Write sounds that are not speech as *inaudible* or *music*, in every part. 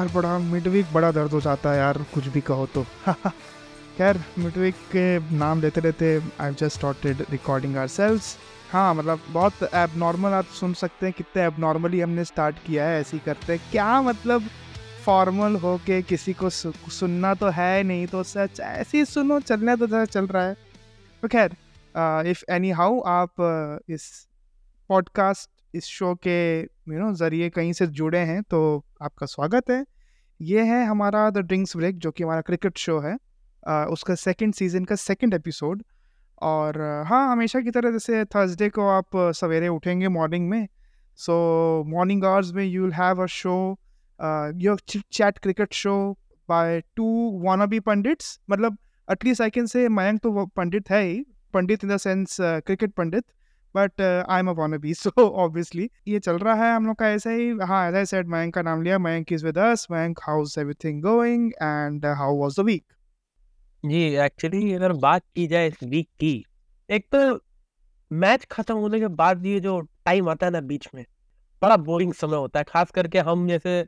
यार बड़ा mid week बड़ा दर्द हो जाता है यार कुछ भी कहो तो। *laughs* खैर मिड वीक के नाम लेते लेते I just started recording are sales हाँ मतलब बहुत एब नॉर्मल आप सुन सकते हैं कितने एब नॉर्मली हमने स्टार्ट किया है ऐसे ही करते हैं। क्या मतलब फॉर्मल हो के किसी को सुनना तो है नहीं तो सच ऐसे ही सुनो चलने तो चल रहा है। तो खैर इफ़ एनी हाउ आप uh, इस पॉडकास्ट इस शो के यू नो ज़रिए कहीं से जुड़े हैं तो आपका स्वागत है। ये है हमारा द ड्रिंक्स ब्रेक जो कि हमारा क्रिकेट शो है। आ, उसका सेकंड सीज़न का सेकंड एपिसोड और हाँ हमेशा की तरह जैसे थर्सडे को आप सवेरे उठेंगे मॉर्निंग में सो मॉर्निंग आवर्स में you will have a show your chat cricket show by two wannabe pundits मतलब at least I can say Mayank तो पंडित है ही पंडित in the sense cricket pundit. But I am a wannabe so obviously ये चल रहा है हम लोग का ऐसा ही। हाँ एज आई सेड मयंक का नाम लिया, Mayank is with us Mayank how is everything going and how was the week ji actually अगर बात की जाए इस वीक की, एक तो मैच खत्म होने के बाद ये जो टाइम आता है ना बीच में, बड़ा बोरिंग समय होता है। खास करके हम जैसे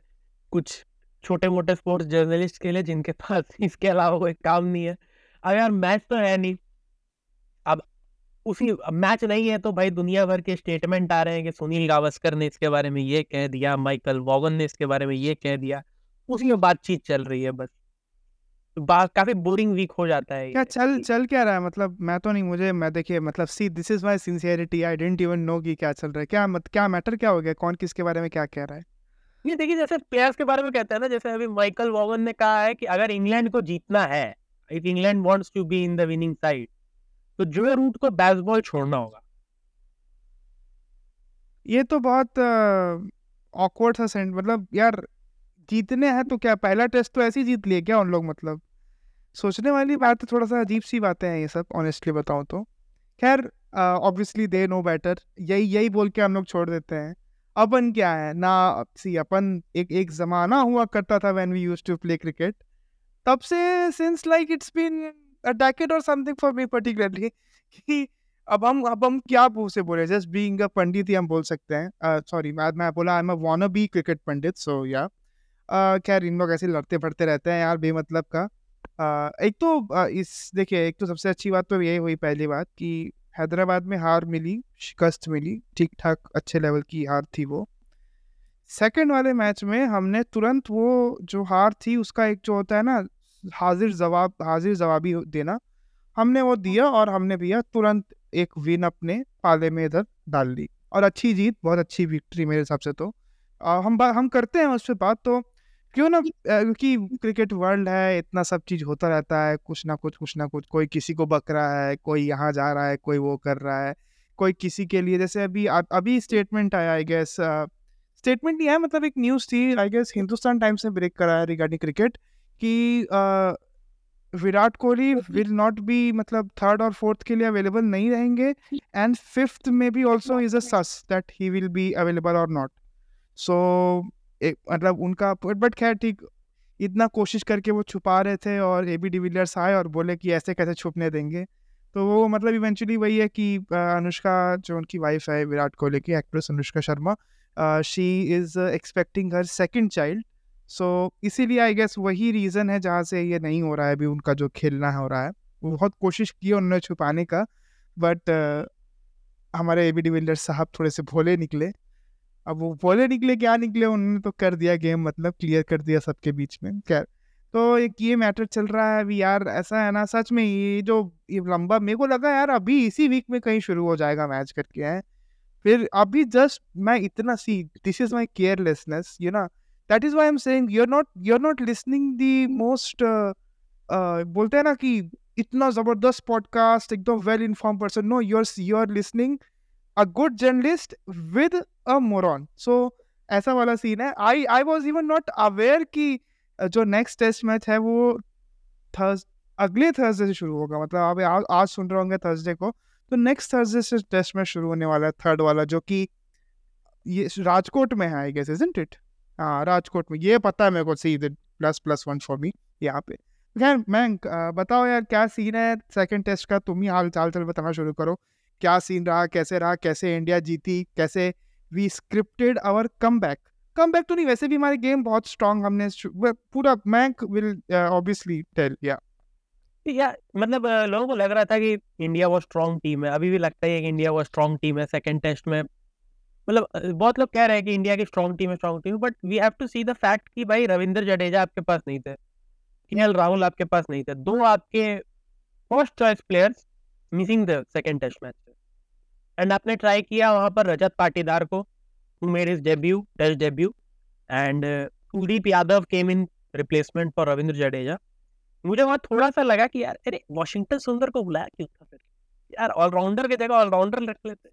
कुछ छोटे मोटे स्पोर्ट्स जर्नलिस्ट के लिए जिनके पास *laughs* इसके अलावा कोई काम नहीं है। अब यार मैच तो है नहीं। उसी मैच नहीं है तो भाई दुनिया भर के स्टेटमेंट आ रहे हैं कि सुनील गावस्कर ने इसके बारे में ये कह दिया माइकल वॉगन ने इसके बारे में ये कह दिया उसी में बातचीत चल रही है बस। बात काफ़ी बोरिंग वीक हो जाता है क्या चल चल क्या रहा है? मतलब मैं तो नहीं मुझे मैं देखिए मतलब see this is my sincerity I didn't even know कि क्या चल रहा है। क्या मत क्या मैटर क्या हो गया? कौन किसके बारे में क्या कह रहा है? ये देखिए जैसे प्लेयर्स के बारे में कहते हैं ना जैसे अभी माइकल वॉगन ने कहा है कि अगर इंग्लैंड को जीतना है if England wants to be in the winning side तो जो रूट को बेसबॉल छोड़ना होगा। ये तो बहुत ऑकवर्ड सा सेंट मतलब यार जीतने हैं तो क्या, पहला टेस्ट तो ऐसे ही जीत लिए क्या उन लोग मतलब? सोचने वाली बात है, थोड़ा सा अजीब सी बातें हैं ये सब ऑनेस्टली बताऊँ तो। खैर ऑब्वियसली दे नो बेटर यही यही बोल के हम लोग छोड़ देते हैं। अपन क्या है, ना सी, अपन एक एक ज़माना हुआ करता था when we use to play cricket तब से since like it's been a or something for me particularly *laughs* कि अब हम अब हम क्या से बोले? जस्ट बीइंग अ पंडित ही हम बोल सकते हैं। सॉरी uh, मैं मैं बोला I am a wanna be cricket pundit so या खैर इन लोग ऐसे लड़ते पड़ते रहते हैं यार बेमतलब का। uh, एक तो uh, इस देखिए एक तो सबसे अच्छी बात तो यही हुई पहली बात कि हैदराबाद में हार मिली शिकस्त मिली ठीक ठाक अच्छे लेवल की हार थी वो। सेकंड वाले मैच में हमने तुरंत वो जो हार थी उसका एक जो होता है ना हाजिर जवाब हाजिर जवाबी देना। हमने वो दिया और हमने भैया तुरंत एक विन अपने पाले में इधर डाल ली और अच्छी जीत बहुत अच्छी विक्ट्री मेरे हिसाब से तो। आ, हम हम करते हैं उस पर बात तो। क्यों ना क्योंकि क्रिकेट वर्ल्ड है इतना सब चीज़ होता रहता है कुछ ना कुछ कुछ ना कुछ। कोई किसी को बक रहा है कोई यहाँ जा रहा है कोई वो कर रहा है। कोई किसी के लिए जैसे अभी अभी स्टेटमेंट आया आई गेस स्टेटमेंट नहीं है मतलब एक न्यूज़ थी आई गेस हिंदुस्तान टाइम्स ने ब्रेक कराया रिगार्डिंग क्रिकेट कि Virat Kohli will not be मतलब थर्ड और फोर्थ के लिए अवेलेबल नहीं रहेंगे एंड फिफ्थ में भी also is a sus that he will be available और नॉट सो मतलब उनका बट खैर ठीक इतना कोशिश करके वो छुपा रहे थे और ए बी डिविलियर्स आए और बोले कि ऐसे कैसे छुपने देंगे। तो वो मतलब इवेंचुअली वही है कि अनुष्का जो उनकी वाइफ है विराट कोहली की actress Anushka Sharma she is expecting her second child so so, इसीलिए आई गेस वही रीज़न है जहाँ से ये नहीं हो रहा है अभी उनका जो खेलना हो रहा है। वो बहुत कोशिश की उन्होंने छुपाने का बट uh, हमारे ए बी डिविलियर्स साहब थोड़े से भोले निकले। अब वो भोले निकले क्या निकले उन्होंने तो कर दिया गेम मतलब क्लियर कर दिया सबके बीच में। खैर तो एक ये मैटर चल रहा है अभी यार ऐसा है ना सच में ये जो ये लंबा मेरे को लगा यार अभी इसी वीक में कहीं शुरू हो जाएगा मैच करके है। फिर अभी जस्ट मैं इतना see this is my carelessness you know that is why am saying you are not you are not listening the most बोलते हैं ना कि इतना ज़बरदस्त पॉडकास्ट एकदम well inform person no you are you are listening a good journalist with a moron so ऐसा वाला scene है। I I was even not aware कि जो नेक्स्ट टेस्ट मैच है वो थर्स अगले थर्सडे से शुरू होगा। मतलब आप आज आज सुन रहे होंगे थर्सडे को। तो नेक्स्ट थर्सडे से टेस्ट मैच शुरू होने वाला है थर्ड वाला, जो कि ये राजकोट में है आई गेस इजंट इट हाँ राजकोट में। ये पता है मेरे को C plus plus one for me यहाँ पे। खैर, मैं बताओ यार, क्या सीन है सेकंड टेस्ट का? तुम ही हाल चाल चल बताना शुरू करो। क्या सीन रहा, कैसे रहा, कैसे इंडिया जीती, कैसे we scripted our comeback comeback तो नहीं, वैसे भी हमारे गेम बहुत स्ट्रांग हमने पूरा मैंक विल ऑब्वियसली टेल या या मतलब लोगों को लग रहा था कि इंडिया वो स्ट्रॉन्ग टीम है। अभी भी लगता है कि इंडिया वो स्ट्रॉन्ग टीम है सेकंड टेस्ट में। मतलब बहुत लोग कह रहे हैं कि इंडिया की स्ट्रॉन्ग टीम है strong team but we have to see the fact कि भाई रविंद्र जडेजा आपके पास नहीं थे के राहुल आपके पास नहीं थे, दो आपके first choice players missing the second test match and आपने ट्राई किया वहाँ पर रजत पाटीदार को made his debut test debut and Kuldeep Yadav came in replacement for Ravindra Jadeja. मुझे वहाँ थोड़ा सा लगा कि यार, अरे, वॉशिंगटन सुंदर को बुलाया क्यों था फिर? यार ऑलराउंडर की जगह ऑलराउंडर रख लेते।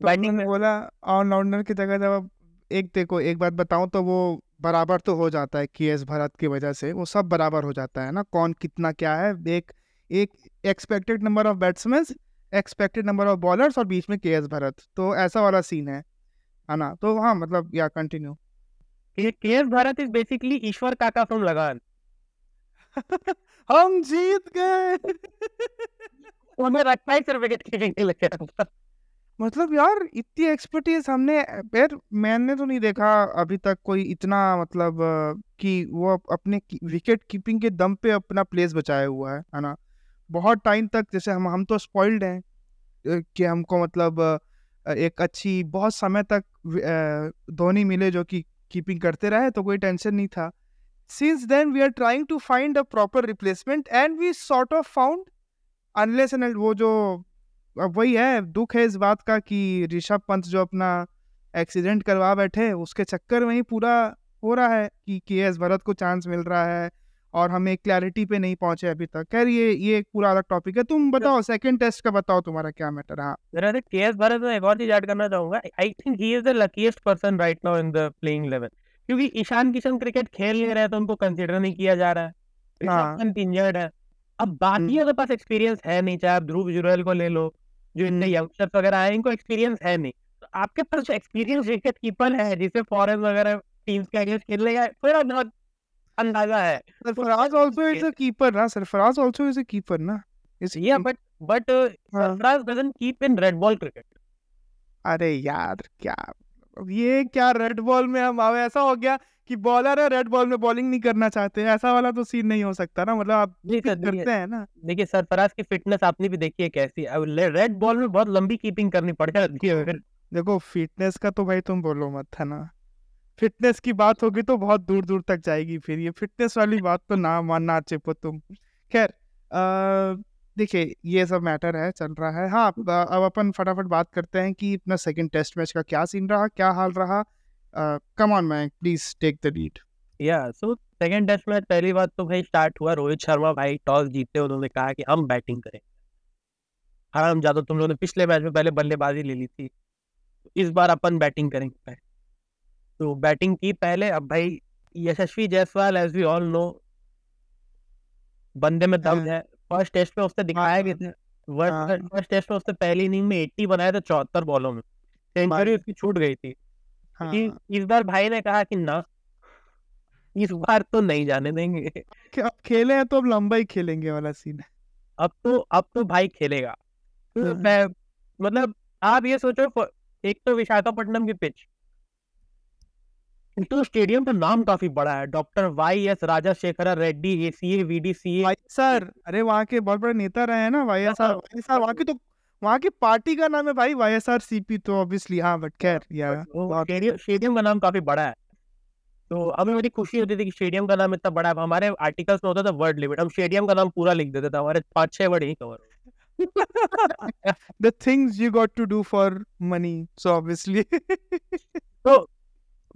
तो बैटिंग में बोला ऑलराउंडर की जगह जब एक देखो एक बात बताऊँ तो वो बराबर तो हो जाता है के एस भरत की वजह से वो सब बराबर हो जाता है ना कौन कितना क्या है एक एक expected number of batsman expected number of bowlers और बीच में के एस भरत तो ऐसा वाला सीन है है ना? तो हाँ मतलब या continue K S Bharat is basically Ishwar Kaka from Lagaan हम जीत गए! *laughs* उन्हें रखा ही सिर्फ़ विकेट कीपिंग के लिए। मतलब यार इतनी एक्सपर्टीज हमने यार मैंने तो नहीं देखा अभी तक कोई इतना मतलब कि वो अपने विकेट कीपिंग के दम पे अपना प्लेस बचाया हुआ है है ना? बहुत टाइम तक जैसे हम हम तो स्पॉइल्ड हैं कि हमको मतलब एक अच्छी, बहुत समय तक धोनी मिले जो कि कीपिंग करते रहे तो कोई टेंशन नहीं था। Since then we are trying to find a proper replacement and we sort of found unless and वो जो अब वही है दुख है इस बात का कि ऋषभ पंत जो अपना एक्सीडेंट करवा बैठे उसके चक्कर में ही पूरा हो रहा है कि के एस भरत को चांस मिल रहा है और हमें क्लैरिटी पे नहीं पहुँचे अभी तक। खैर ये ये एक पूरा अलग टॉपिक है। तुम बताओ सेकंड टेस्ट का बताओ तुम्हारा क्या मैटर हाँ? मेरा के एस भरत में एक और चीज़ ऐड करना चाहूँगा। I think he is the luckiest person right now in the playing level क्योंकि ईशान किशन क्रिकेट खेल नहीं रहे तो उनको कंसिडर नहीं किया जा रहा है। हाँ। इंजर्ड है। अब बाकी अगर पास एक्सपीरियंस है नहीं चाहे आप ध्रुव जुरेल को ले लो जो इनने यंगस्टर्स वगैरह आए इनको एक्सपीरियंस है नहीं। तो आपके पास जो एक्सपीरियंस विकेट कीपर है जिसे फॉरेन वगैरह टीम्स के अगेंस्ट खेल लेगा फिर बहुत अंदाज़ा है। Sarfaraz also is a keeper ना Sarfaraz also is a keeper ना। Yeah but but Sarfaraz doesn't keep in red ball cricket अरे यार क्या ये क्या रेड बॉल में हम आवे? ऐसा हो गया कि बॉलर है रेड बॉल में बॉलिंग नहीं करना चाहते ऐसा वाला तो सीन नहीं हो सकता ना मतलब आप करते हैं ना। देखिए सरफराज की फिटनेस आपने भी देखी है कैसी? अब रेड बॉल में बहुत लंबी कीपिंग करनी पड़ जाती है देखो फिटनेस का तो भाई तुम बोलो मत है ना? फिटनेस की बात होगी तो बहुत दूर दूर तक जाएगी फिर। ये फिटनेस वाली बात तो ना मानना चिपो तुम। खैर देखिए ये सब मैटर है चल रहा है। हाँ अब अपन फटाफट बात करते हैं कि अपना सेकंड टेस्ट मैच का क्या सीन रहा क्या हाल रहा come on man please take the lead yeah so second test match पहली बात तो भाई स्टार्ट हुआ रोहित शर्मा भाई टॉस जीते उन्होंने कहा कि हम बैटिंग करें हम ज़्यादा तुम लोगों ने पिछले मैच में पहले बल्लेबाजी ले ली थी। इस बार अपन बैटिंग करेंगे तो बैटिंग की पहले अब भाई Yashasvi Jaiswal as we all know बंदे में दम हाँ। है। फ़र्स्ट टेस्ट में उसने दिखाया कि फ़र्स्ट टेस्ट में उसने पहली इनिंग में 80 बनाए थे चौहत्तर बॉलों में। सेंचुरी उसकी छूट गई थी। हाँ। इस बार भाई ने कहा कि ना इस बार तो नहीं जाने देंगे। अब खेले हैं तो अब लंबा ही खेलेंगे वाला सीन है। अब तो अब तो भाई खेलेगा। तो हाँ। मैं मतलब आप ये सोचो एक तो विशाखापट्टनम की पिच तो स्टेडियम का नाम काफ़ी बड़ा है। Doctor Y S Raja Shekhar Reddy ACA VDCA sir अरे वहाँ के बहुत बड़े नेता रहे हैं ना वाई एस आर वहाँ की तो वहाँ की पार्टी का नाम है भाई वाई एस आर सीपी तो ऑब्वियसली हाँ बट खैर यार स्टेडियम का नाम काफ़ी बड़ा है। तो हमें मेरी खुशी होती थी कि स्टेडियम का नाम इतना बड़ा है। हमारे आर्टिकल्स में होता था वर्ड लिमिट हम स्टेडियम का नाम पूरा लिख देते थे। हमारे पाँच छह word he cover the things you got to do for money so obviously *laughs* तो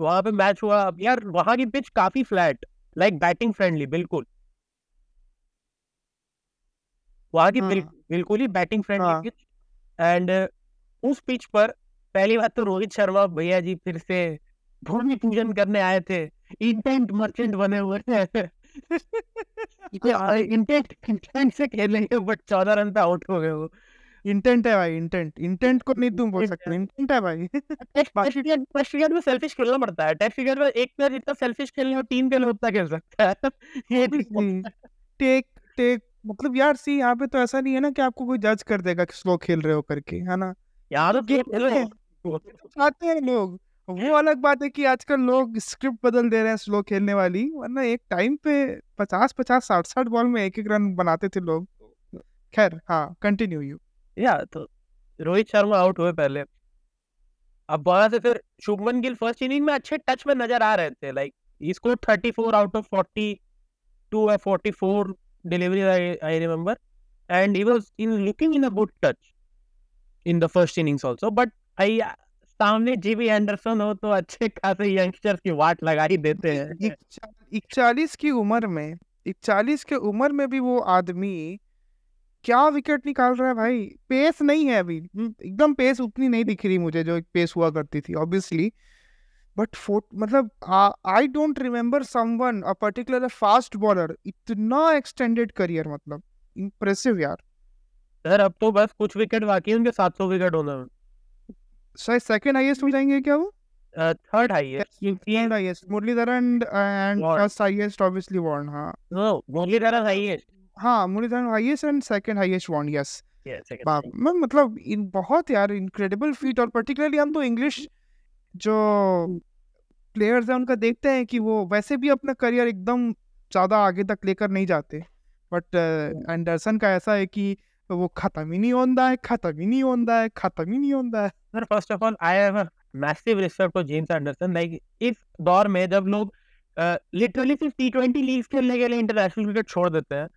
वहाँ पे मैच हुआ। यार वहाँ की पिच काफ़ी फ्लैट लाइक बैटिंग फ्रेंडली बिल्कुल। वहाँ की हाँ। बिल्कुल ही बैटिंग फ्रेंडली पिच एंड उस पिच पर पहली बात तो रोहित शर्मा भैया जी फिर से भूमि पूजन करने आए थे। इंटेंट मर्चेंट बने हुए थे। *laughs* इंटेंट इंटेंट से खेल रहे बट चौदह रन पे आउट हो गए वो। इंटेंट है भाई इंटेंट इंटेंट को नहीं तुम बोल सकते। इंटेंट है भाई। टेस्ट क्रिकेट में सेल्फिश खेलना पड़ता है। टेस्ट क्रिकेट में एक प्लेयर जितना सेल्फिश खेलने और तीन प्लेयर उतना खेल सकता है। *laughs* टेक टेक *laughs* मतलब यार सी यहाँ पे तो ऐसा नहीं है ना कि आपको कोई जज कर देगा कि स्लो खेल रहे हो करके है ना? यार तो चाहते हैं लोग। वो अलग बात है कि आजकल लोग स्क्रिप्ट बदल दे रहे हैं स्लो खेलने वाली वरना एक टाइम पे पचास पचास साठ साठ बॉल में एक एक रन बनाते थे लोग। खैर हाँ कंटिन्यू यू या तो रोहित शर्मा आउट हुए पहले। अब वहाँ से फिर शुभमन गिल फ़र्स्ट इनिंग में अच्छे टच में नज़र आ रहे थे like score 34 out of 42 or 44 deliveries I, I remember. And he was in looking in a good touch in the first innings also. But I सामने जीबी एंडरसन हो तो अच्छे खासे यंगस्टर्स की वाट लगा ही देते हैं। *laughs* इकचालीस की उम्र में इकचालीस के उम्र में भी वो आदमी क्या विकेट निकाल रहा है भाई? पेस नहीं है अभी। हम्म, एकदम पेस उतनी नहीं दिख रही मुझे जो एक पेस हुआ करती थी ऑब्वियसली बट फोर्ट मतलब I don't remember someone a particular fast bowler इतना एक्सटेंडेड करियर मतलब इम्प्रेसिव यार। सर अब तो बस कुछ विकेट बाकी है उनके 700 विकेट होना शायद सेकंड हाईएस्ट हो जाएँगे क्या वो? Third highest third highest Muralitharan and first highest obviously Warne हाँ। नो मुरलीधरन हाईएस्ट हाँ Muralitharan highest and second highest Warne yes मतलब इन बहुत यार इनक्रेडिबल फीट और पर्टिकुलरली हम तो इंग्लिश जो प्लेयर्स हैं उनका देखते हैं कि वो वैसे भी अपना करियर एकदम ज़्यादा आगे तक लेकर नहीं जाते। बट एंडरसन का ऐसा है कि वो खत्म ही नहीं होता है खत्म ही नहीं होता है खत्म ही नहीं होता है। Sir first of all I have massive respect for James Anderson like इस दौर में जब लोग लिटरली सिर्फ़ टी ट्वेंटी लीग खेलने के लिए इंटरनेशनल क्रिकेट छोड़ देते हैं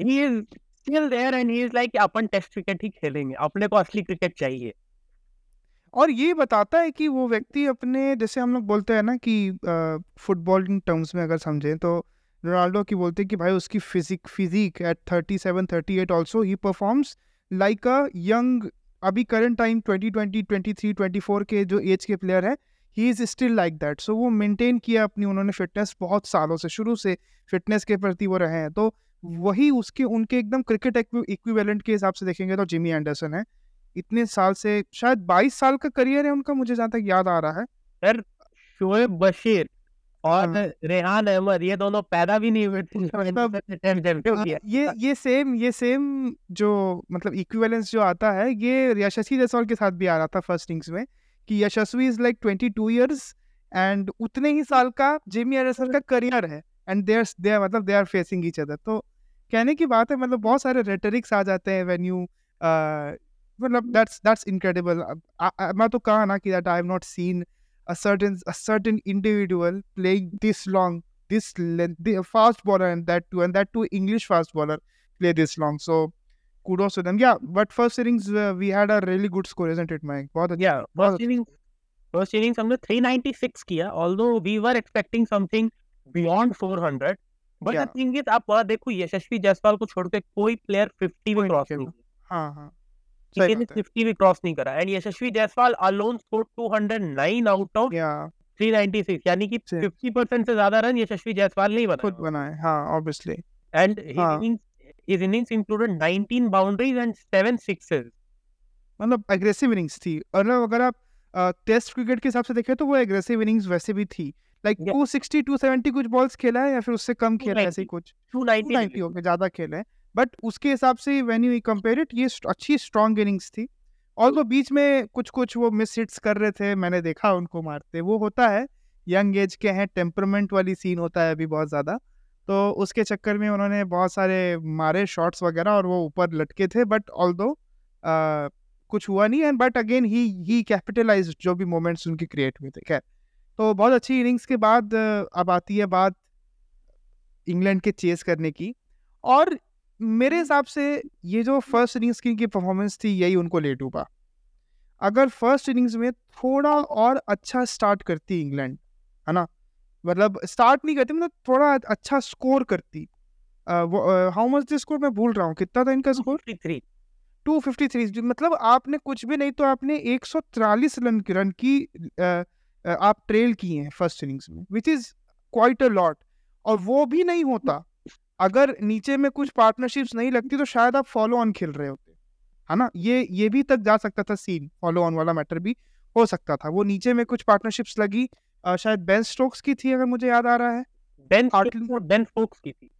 he is still there and he is like upon test cricket ही खेलेंगे अपने को असली क्रिकेट चाहिए। और ये बताता है कि वो व्यक्ति अपने, जैसे हम लोग बोलते हैं ना कि फुटबॉल इन टर्म्स में अगर समझें तो रोनाल्डो की बोलते हैं कि भाई उसकी physique physique at thirty seven thirty eight also he performs like a young अभी current time twenty twenty twenty three twenty four के जो एज के प्लेयर है he is still like that so वो मेंटेन किया अपनी, उन्होंने फिटनेस बहुत सालों से, शुरू से फिटनेस के प्रति वो रहे हैं। तो वही उसके, उनके एकदम क्रिकेट इक्विवेलेंट के हिसाब से देखेंगे तो जिमी एंडरसन है। इतने साल से शायद 22 साल का करियर है उनका मुझे जहाँ तक याद आ रहा है। सर शोएब बशीर और हाँ। रेहान अहमद ये दोनों पैदा भी नहीं हुए थे *laughs* हाँ, ये ये सेम ये सेम जो मतलब इक्विवेलेंस जो आता है ये यशस्वी जायसवाल के साथ भी आ रहा था फ़र्स्ट इनिंग्स में कि Yashasvi is like twenty two years and उतने ही साल का जिमी एंडरसन का करियर है एंड देयर दे मतलब they are facing each other तो कहने की बात है मतलब बहुत सारे रेटरिक्स आ जाते हैं when you मतलब दैट्स दैट्स इनक्रेडिबल मैं तो कहा ना कि that I have not seen a certain a certain individual playing this long this length the fast bowler and that too and that too english fast bowler play this long so kudos to them yeah but first innings uh, we had a really good score isn't it mike बहुत yeah first innings first innings हमने 396 किया although we were expecting something beyond 400 but the thing is आप वहां देखो यशस्वी जायसवाल को छोड़ के कोई प्लेयर 50 में क्रॉस नहीं हां हां किसी ने 50 भी क्रॉस नहीं करा। And Yashasvi Jaiswal alone score 209 out of 396 यानी कि 50% से ज़्यादा रन यशस्वी जायसवाल नहीं बनाए। खुद बनाए हाँ obviously and his innings included 19 boundaries and 7 sixes मतलब एग्रेसिव इनिंग्स थी। और अगर आप टेस्ट क्रिकेट के हिसाब से देखें तो वो एग्रेसिव इनिंग्स वैसे भी थी। Like two sixty two seventy कुछ बॉल्स खेला है या फिर उससे कम खेला है ऐसे कुछ? टू नाइनटी हो गया ज़्यादा खेले। हैं बट उसके हिसाब से वेन यू कंपेयर इट ये अच्छी स्ट्रॉन्ग इनिंग्स थी। और तो बीच में कुछ कुछ वो मिस हिट्स कर रहे थे, मैंने देखा उनको मारते। वो होता है यंग एज के हैं टेम्परमेंट वाली सीन होता है अभी बहुत ज़्यादा। तो उसके चक्कर में उन्होंने बहुत सारे मारे शॉट्स वगैरह और वो ऊपर लटके थे। बट ऑल दो कुछ हुआ नहीं and but again he he capitalize जो भी मोमेंट्स उनके क्रिएट हुए थे। खैर तो बहुत अच्छी इनिंग्स के बाद, अब आती है बात इंग्लैंड के चेस करने की। और मेरे हिसाब से ये जो फ़र्स्ट इनिंग्स की इनकी परफॉर्मेंस थी यही उनको ले डूबा अगर फ़र्स्ट इनिंग्स में थोड़ा और अच्छा स्टार्ट करती इंग्लैंड है ना? मतलब स्टार्ट नहीं करती मतलब थोड़ा अच्छा स्कोर करती। हाउ मच दिस स्कोर मैं भूल रहा हूँ कितना था इनका score three two fifty three मतलब आपने कुछ भी नहीं तो आपने एक सौ तिरालीस रन रन की आप ट्रेल किए हैं फ़र्स्ट इनिंग्स में which is quite a lot और वो भी नहीं होता अगर नीचे में कुछ पार्टनरशिप्स नहीं लगती तो शायद आप फॉलो ऑन खेल रहे होते। है ना? ये ये भी तक जा सकता था सीन फॉलो ऑन वाला मैटर भी हो सकता था। वो नीचे में कुछ पार्टनरशिप्स लगी आ, शायद बेन स्टोक्स की थी अगर मुझे याद आ रहा है। बेन बेन फोक्स की थी।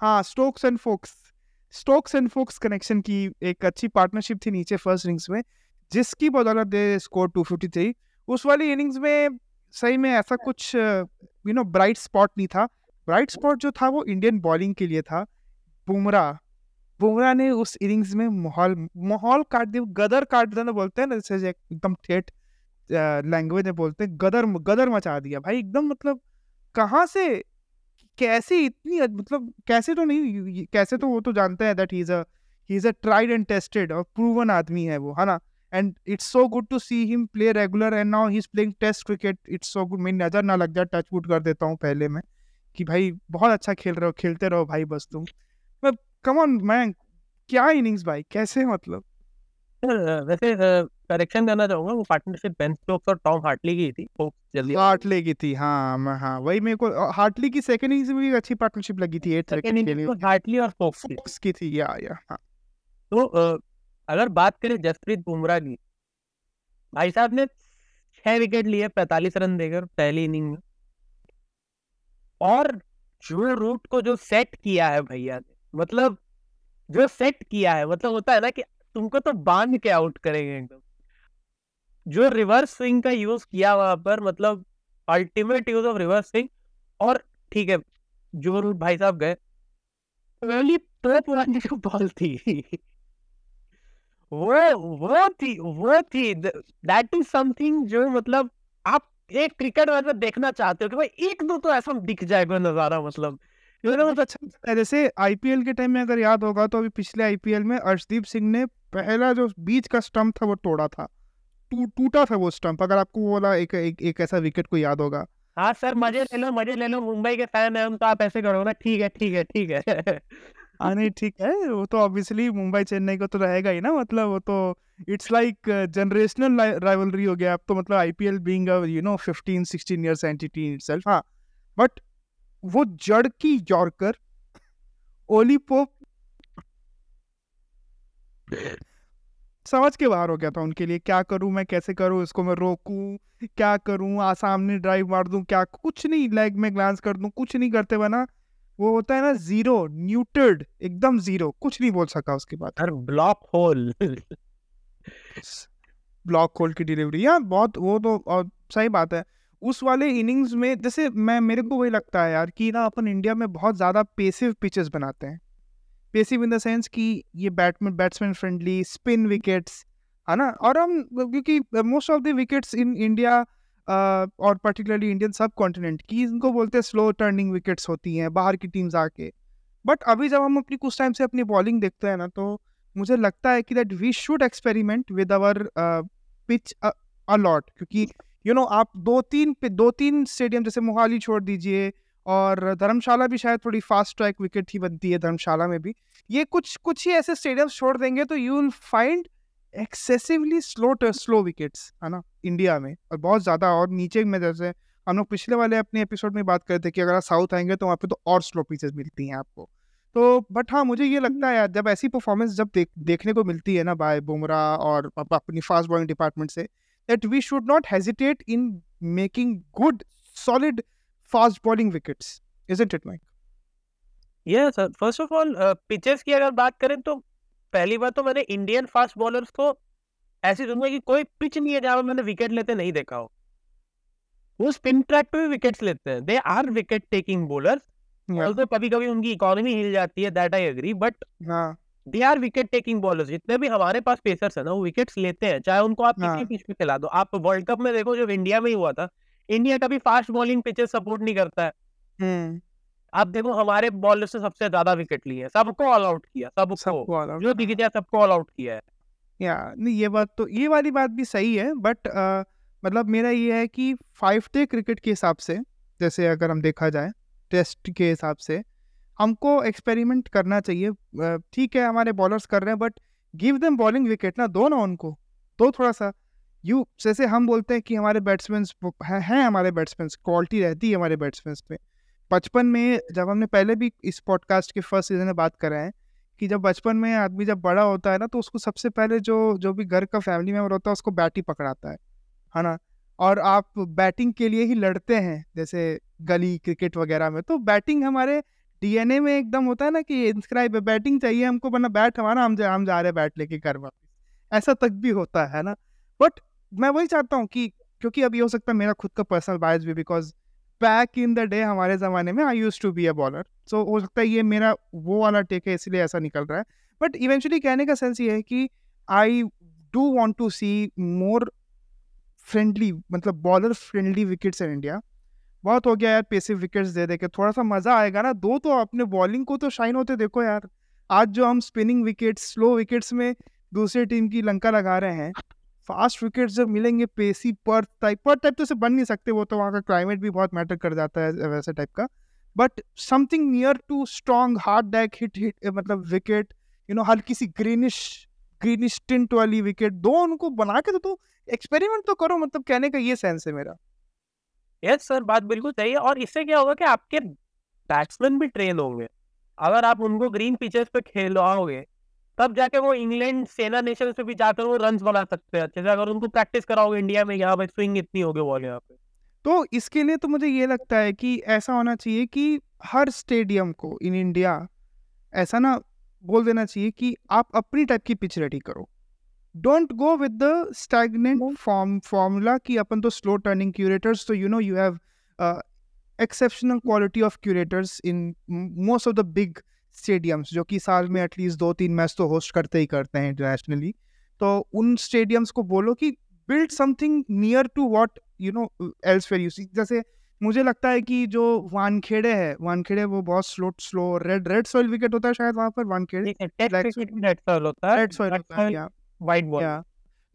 हाँ Stokes and Foakes Stokes and Foakes connection की एक अच्छी पार्टनरशिप थी नीचे फ़र्स्ट इनिंग्स में जिसकी बदौलत दे स्कोर 253 उस वाली इनिंग्स में सही में ऐसा कुछ यू नो ब्राइट स्पॉट नहीं था। ब्राइट स्पॉट जो था वो इंडियन बॉलिंग के लिए था। बुमराह बुमराह ने उस इनिंग्स में माहौल माहौल काट दिया, गदर काट देना बोलते हैं ना, जैसे एकदम ठेठ लैंग्वेज में बोलते हैं, गदर गदर मचा दिया। भाई, एकदम मतलब कहाँ से, कैसे इतनी मतलब कैसे तो नहीं कैसे तो वो तो जानते हैं that he is a he is a tried and tested और प्रूवन आदमी है वो, है ना? And it's so good to see him play regular and now he is playing test cricket it's so good मेरी नज़र ना लग जाए टच वुड कर देता हूँ पहले में। कि भाई बहुत अच्छा खेल रहे हो खेलते रहो भाई बस तुम। कम ऑन मैन क्या इनिंग्स भाई? कैसे मतलब? वैसे करेक्शन करना चाहूँगा वो पार्टनरशिप बेन स्टोक्स और टॉम हार्टली की थी जल्दी हार्टली की थी हाँ मैं हाँ वही मेरे को हार्टली की सेकंड इनिंग्स में भी अच्छी पार्टनरशिप लगी थी एट सेकंड इनिंग्स हार्टली और फोक्स की। थी या या हाँ। तो अगर बात करें जसप्रीत बुमराह की भाई साहब ने छह विकेट लिए पैतालीस रन देकर पहली इनिंग में। और जो रूट को जो सेट किया है भैया ने मतलब जो सेट किया है मतलब होता है ना कि तुमको तो बाँध के आउट करेंगे एकदम। जो रिवर्स स्विंग का यूज़ किया वहाँ पर मतलब ultimate use of reverse swing और ठीक है जो रूट भाई साहब गए। तो पुरानी जो बॉल थी। वो वो थी वो थी। दैट इज़ समथिंग जो मतलब आप एक क्रिकेट मैच में देखना चाहते हो कि भाई एक दो तो ऐसा दिख जाएगा नज़ारा मतलब। बहुत अच्छा जैसे आईपीएल के टाइम में अगर याद होगा तो अभी पिछले आईपीएल में अर्शदीप सिंह ने पहला जो बीच का स्टंप था वो तोड़ा था। टू, टूटा था वो स्टंप अगर आपको वो वाला एक, एक, एक ऐसा विकेट को याद होगा। हाँ सर मज़े ले लो मज़े ले लो मुंबई के फ़ैन है हम तो आप ऐसे करो ना ठीक है ठीक है ठीक है। *laughs* हाँ नहीं, ठीक है, वो तो ऑब्वियसली मुंबई, चेन्नई को तो रहेगा ही ना मतलब वो तो इट्स लाइक जनरेशनल राइवलरी हो गया, अब तो मतलब IPL being you know 15 16 years entity itself हाँ बट वो जड़ की यॉर्कर ओली पोप समझ के बाहर हो गया था उनके लिए, क्या करूँ मैं, कैसे करूँ इसको मैं रोकूं, क्या करूँ आ सामने ड्राइव मार दूँ, क्या, कुछ नहीं लेग में ग्लांस कर दूँ, कुछ नहीं करते बना वो होता है ना ज़ीरो न्यूटेड एकदम ज़ीरो कुछ नहीं बोल सका उसके बाद। अरे ब्लॉक होल ब्लॉक होल की डिलीवरी यार बहुत वो तो और सही बात है। उस वाले इनिंग्स में जैसे मैं मेरे को वही लगता है यार कि ना अपन इंडिया में बहुत ज़्यादा पेसिव पिचेस बनाते हैं। पेसिव इन द सेंस कि ये batman batsman friendly spin wickets है ना? और हम क्योंकि most of the wickets in India और पर्टिकुलरली इंडियन सब कॉन्टिनेंट की, इनको बोलते हैं स्लो टर्निंग विकेट्स होती हैं बाहर की टीम्स आके। बट अभी जब हम अपनी, कुछ टाइम से अपनी बॉलिंग देखते हैं ना तो मुझे लगता है कि that we should experiment with our pitch a lot क्योंकि यू नो आप दो तीन दो तीन स्टेडियम जैसे मोहाली छोड़ दीजिए और धर्मशाला भी शायद थोड़ी फास्ट ट्रैक विकेट ही बनती है धर्मशाला में भी। ये कुछ कुछ ही ऐसे स्टेडियम छोड़ देंगे तो you will find excessively slow slow wickets है ना इंडिया में और बहुत ज़्यादा और नीचे में जैसे हम लोग पिछले वाले अपने एपिसोड में बात करते थे कि अगर आप साउथ आएँगे तो वहाँ पे तो और स्लो पीसेस मिलती हैं आपको तो बट हाँ मुझे ये लगता है यार जब ऐसी परफॉर्मेंस जब देख देखने को मिलती है ना बाय बुमराह और अपनी फास्ट बॉलिंग डिपार्टमेंट से that we should not hesitate in making good solid fast bowling wickets, is it, Mike? Yeah, sir. First of all, uh, pitches की अगर बात करें तो पहली बार तो मैंने इंडियन फास्ट बॉलर्स को ऐसी दूँगा कि कोई पिच नहीं है जहाँ मैंने विकेट लेते नहीं देखा हो। वो स्पिन ट्रैक पे भी विकेट्स लेते हैं। They are wicket taking bowlers कभी कभी उनकी इकोनॉमी हिल जाती है that I agree but they are wicket taking bowlers जितने भी हमारे पास पेसर्स है ना वो विकेट्स लेते हैं। चाहे उनको आप किसी पिच पे खिला दो। आप वर्ल्ड कप में देखो जब इंडिया में ही हुआ था इंडिया कभी फास्ट बॉलिंग पिचेस सपोर्ट नहीं करता है। हम्म। आप देखो हमारे बॉलर से सबसे ज़्यादा विकेट लिए सबको ऑल आउट किया सबको। सबको जो दिख जाए सबको ऑल आउट किया है। या नहीं ये बात तो ये वाली बात भी सही है बट मतलब मेरा ये है कि फाइव डे क्रिकेट के हिसाब से जैसे अगर हम देखा जाए टेस्ट के हिसाब से हमको एक्सपेरिमेंट करना चाहिए। ठीक है हमारे बॉलर्स कर रहे हैं but give them bowling wicket ना दो ना उनको दो थोड़ा सा। यू जैसे हम बोलते हैं कि हमारे बैट्समैन हैं है हमारे बैट्समैन क्वालिटी रहती है हमारे बैट्समैन पे बचपन में जब हमने पहले भी इस पॉडकास्ट के फ़र्स्ट सीज़न में बात करा है, कि जब बचपन में आदमी जब बड़ा होता है ना तो उसको सबसे पहले जो जो भी घर का फैमिली मेंबर होता है, उसको बैट ही पकड़ाता है है ना? और आप बैटिंग के लिए ही लड़ते हैं, जैसे गली क्रिकेट वगैरह में तो बैटिंग हमारे डीएनए में एकदम होता है ना कि इंस्क्राइब है, बैटिंग चाहिए हमको, वरना बैट हमारा, हम जा हम जा रहे हैं बैट लेके घर वापस। ऐसा तक भी होता है ना? बट मैं वही चाहता हूँ कि, क्योंकि अभी हो सकता है मेरा खुद का पर्सनल बायस भी because back in the day हमारे ज़माने में I use to be a bowler so हो सकता है ये मेरा वो वाला टेक है, इसलिए ऐसा निकल रहा है. बट इवेंचुअली कहने का सेंस ये है कि I do want to see more friendly मतलब bowler friendly wickets in India बहुत हो गया यार पेसिव विकेट्स दे दे के. थोड़ा सा मज़ा आएगा ना. दो तो अपने बॉलिंग को तो शाइन होते देखो यार. आज जो हम स्पिनिंग विकेट्स स्लो विकेट्स में दूसरी टीम की लंका लगा रहे हैं फास्ट विकेट जब मिलेंगे पेसी पर टाइप पर टाइप तो से बन नहीं सकते वो तो वहाँ का क्लाइमेट भी बहुत मैटर कर जाता है वैसे टाइप का। But something near to strong hard deck hit hit मतलब विकेट यू नो हल्की सी ग्रीनिश ग्रीनिश टिंट वाली विकेट दो उनको बना के तो, तो एक्सपेरिमेंट तो करो मतलब कहने का ये सेंस है मेरा। यस yes, सर बात बिल्कुल सही है और इससे क्या होगा कि आपके बैट्समैन भी ट्रेन होंगे। अगर आप उनको ग्रीन पिचेस पे खेलवाओगे तब जाके वो इंग्लैंड सेना नेशन पे भी जाकर वो रन बना सकते हैं। अच्छे से अगर उनको प्रैक्टिस कराओगे इंडिया में यहाँ भाई स्विंग इतनी होगी बॉल यहाँ पे। तो इसके लिए तो मुझे ये लगता है कि ऐसा होना चाहिए कि हर स्टेडियम को इन इंडिया ऐसा ना बोल देना चाहिए कि आप अपनी टाइप की पिच रेडी करो। Don't go with the stagnant form formula कि अपन तो स्लो टर्निंग क्यूरेटर्स तो you know you have exceptional quality of curators in most of the big stadiums जो कि साल में एटलीस्ट दो तीन मैच तो होस्ट करते ही करते हैं इंटरनेशनली तो उन स्टेडियम्स को बोलो कि build something near to what you know else fair you see जैसे मुझे लगता है कि जो वानखेड़े है वानखेड़े वो बहुत slow slow red red soil wicket होता है शायद वहाँ पर वानखेड़े? रेड सॉइल होता है रेड सॉइल होता है वाइट बॉल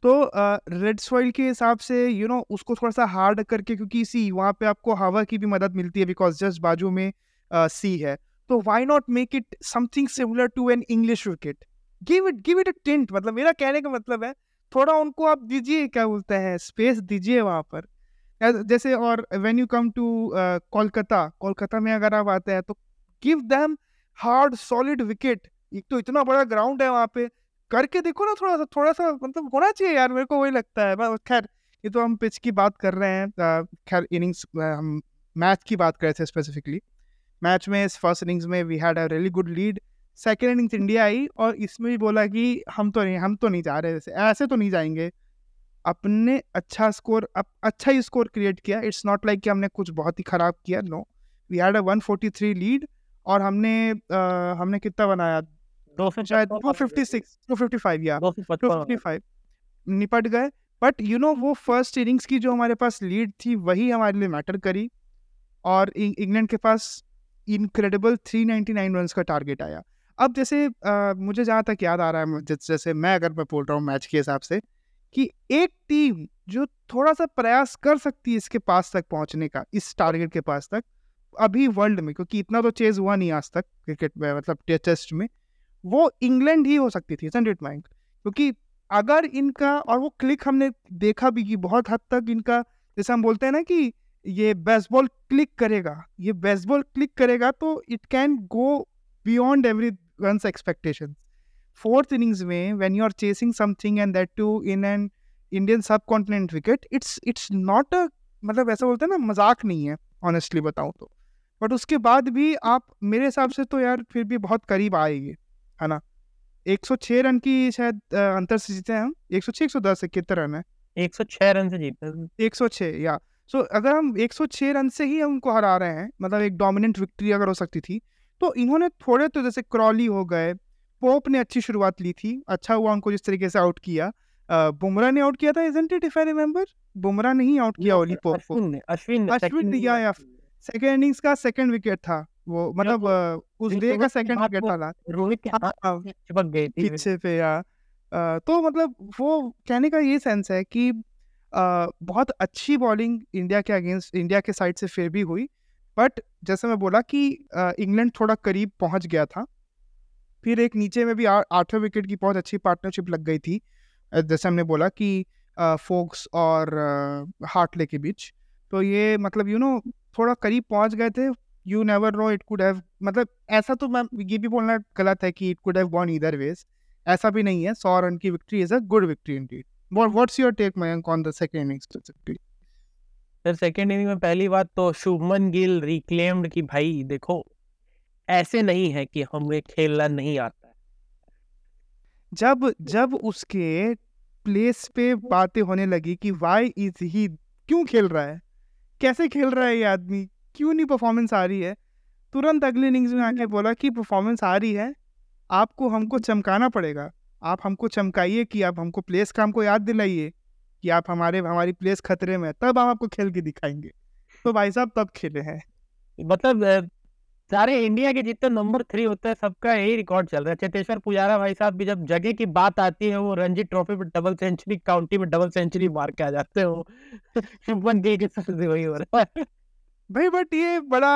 तो रेड uh, सॉइल के हिसाब से यू you नो know, उसको थोड़ा सा हार्ड करके क्योंकि सी वहाँ पे आपको हवा की भी मदद मिलती है बिकॉज़ जस्ट बाजू में सी uh, है। तो why not make it something similar to an English wicket give it give it a tint मतलब मेरा कहने का मतलब है, थोड़ा उनको आप दीजिए, क्या बोलते हैं स्पेस दीजिए वहाँ पर। जैसे और when you come to Kolkata Kolkata में अगर आप आते हैं तो give them hard solid wicket एक तो इतना बड़ा ग्राउंड है वहाँ पे। करके देखो ना थोड़ा सा थोड़ा सा मतलब होना चाहिए यार, मेरे को वही लगता है। खैर, ये तो हम पिच की बात कर रहे हैं खैर इनिंग्स हम मैच की बात कर रहे थे स्पेसिफिकली मैच में इस फ़र्स्ट इनिंग्स में we had a really good lead second innings India आई और इसमें भी बोला कि हम तो नहीं हम तो नहीं जा रहे ऐसे ऐसे तो नहीं जाएँगे। अपने अच्छा स्कोर अप, अच्छा ही स्कोर क्रिएट किया। इट्स नॉट लाइक कि हमने कुछ बहुत ही ख़राब किया no we had a one forty three lead और हमने आ, हमने कितना बनाया? निपट गए। बट यू नो वो फ़र्स्ट इनिंग्स की जो हमारे पास लीड थी वही हमारे लिए मैटर करी। और इंग्लैंड के पास इनक्रेडिबल 399 रन का टारगेट आया। अब जैसे आ, मुझे जहाँ तक याद आ रहा है जैसे मैं अगर मैं बोल रहा हूँ मैच के हिसाब से कि एक टीम जो थोड़ा सा प्रयास कर सकती है इसके पास तक पहुँचने का इस टारगेट के पास तक अभी वर्ल्ड में क्योंकि इतना तो चेज हुआ नहीं आज तक क्रिकेट में मतलब टेस्ट में वो इंग्लैंड ही हो सकती थी इट माइंड क्योंकि अगर इनका और वो क्लिक हमने देखा भी कि बहुत हद तक इनका जैसे हम बोलते हैं ना कि ये बेसबॉल क्लिक करेगा। ये बेसबॉल क्लिक करेगा तो it can go beyond everyone's expectation fourth innings में when you are chasing something and that too in an Indian subcontinent wicket it's it's not a मतलब ऐसा बोलते हैं ना मज़ाक नहीं है ऑनेस्टली बताऊँ तो। बट उसके बाद भी आप मेरे हिसाब से तो यार फिर भी बहुत करीब आएगी है ना? 106 रन की शायद अंतर से जीते हैं हम। 106 110 कितने रन है? 106 रन से जीते 106 या। सो so, अगर हम 106 रन से ही उनको हरा रहे हैं मतलब एक डोमिनेंट विक्ट्री अगर हो सकती थी तो इन्होंने थोड़े तो जैसे क्रॉली हो गए पोप ने अच्छी शुरुआत ली थी अच्छा हुआ उनको जिस तरीके से आउट किया। बुमराह ने आउट किया था isn't it if I remember Bumrah ने ही आउट किया ओली पोप को। अश्विन अश्विन ने या सेकंड इनिंग्स का सेकंड विकेट था वो मतलब उस डे का सेकंड विकेट था रोहित हाँ, हाँ, चिपक गई थी। पीछे पे या तो मतलब वो कहने का ये सेंस है कि बहुत अच्छी बॉलिंग इंडिया के अगेंस्ट, इंडिया के साइड से फिर भी हुई। बट जैसे मैं बोला कि इंग्लैंड थोड़ा करीब पहुँच गया था। फिर एक नीचे में भी आठवें विकेट की बहुत अच्छी पार्टनरशिप लग गई थी जैसे हमने बोला कि फोक्स और हार्टले के बीच। तो ये मतलब यू नो थोड़ा करीब पहुँच गए थे। You never know it could have मतलब ऐसा तो मैं, ये भी बोलना गलत है कि it could have gone either ways ऐसा भी नहीं है। सौ रन की victory is a good victory indeed what what's your take Mayank on the second innings specifically? Sir second inning में पहली बात तो शुभमन गिल रिक्लेम्ड कि भाई देखो ऐसे नहीं है कि हमें खेलना नहीं आता है। जब जब उसके प्लेस पे बातें होने लगी कि वाई इज़ ही क्यों खेल रहा है? कैसे खेल रहा है ये आदमी? क्यों नहीं परफॉर्मेंस आ रही है? तुरंत अगले इनिंग्स में आके बोला कि परफॉर्मेंस आ रही है आपको हमको चमकाना पड़ेगा। आप हमको चमकाइए कि आप हमको प्लेस का हमको याद दिलाइए कि आप हमारे, हमारी प्लेस खतरे में तब हम आपको खेल के दिखाएँगे। तो भाई साहब, तब खेले हैं। मतलब सारे इंडिया के जितने नंबर थ्री होते हैं, सबका यही रिकॉर्ड चल रहा है। चेतेश्वर पुजारा भाई साहब भी जब जगह की बात आती है, वो रणजी ट्रॉफी में डबल सेंचुरी काउंटी में डबल सेंचुरी मार के आ जाते हैं *laughs* वही हो रहा है। भाई बट ये बड़ा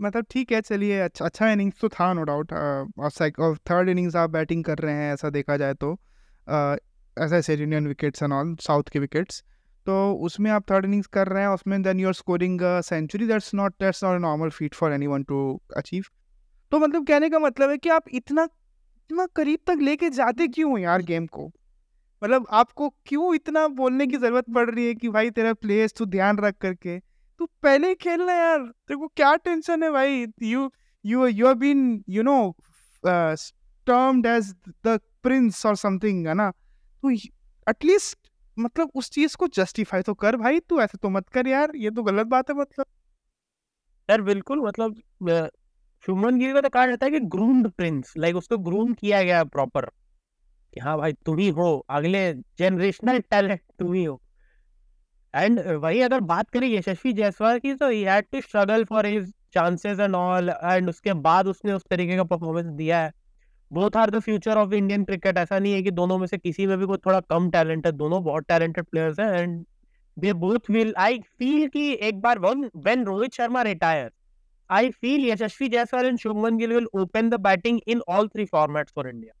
मतलब ठीक है, चलिए अच्छा अच्छा इनिंग्स तो था नो डाउट और थर्ड इनिंग्स आप बैटिंग कर रहे हैं, ऐसा देखा जाए तो as I said Indian wickets and all south के विकेट्स तो उसमें आप थर्ड इनिंग्स कर रहे हैं, उसमें then you are scoring century that's not that's not normal feat for anyone to achieve तो मतलब कहने का मतलब है कि आप इतना इतना करीब तक लेके जाते क्यों हो यार गेम को? मतलब आपको क्यों इतना बोलने की ज़रूरत पड़ रही है कि भाई तेरा प्लेस तू ध्यान रख करके? तू पहले ही खेलना यार, तेरे को क्या टेंशन है भाई? You you you have been you know termed as the prince और समथिंग है ना? तो एटलीस्ट मतलब उस चीज़ को जस्टिफाई तो कर भाई, तू ऐसे तो मत कर यार, ये तो गलत बात है मतलब। यार बिल्कुल मतलब शुभमन गिल का तो कहा जाता है कि ग्रूम्ड प्रिंस लाइक उसको ग्रूम किया गया प्रॉपर कि हाँ भाई, तुम ही हो, अगले जनरेशनल टैलेंट तुम ही हो। एंड वही अगर बात करें यशस्वी जायसवाल की तो he had to struggle for his chances and all and उसके बाद उसने उस तरीके का परफॉर्मेंस दिया है। Both are the future of Indian cricket ऐसा नहीं है कि दोनों में से किसी में भी कोई थोड़ा कम टैलेंट है दोनों बहुत टैलेंटेड प्लेयर्स हैं and they both will I feel कि एक बार one when Rohit Sharma retire I feel Yashasvi Jaiswal and Shubman Gill will open the batting in all three formats for India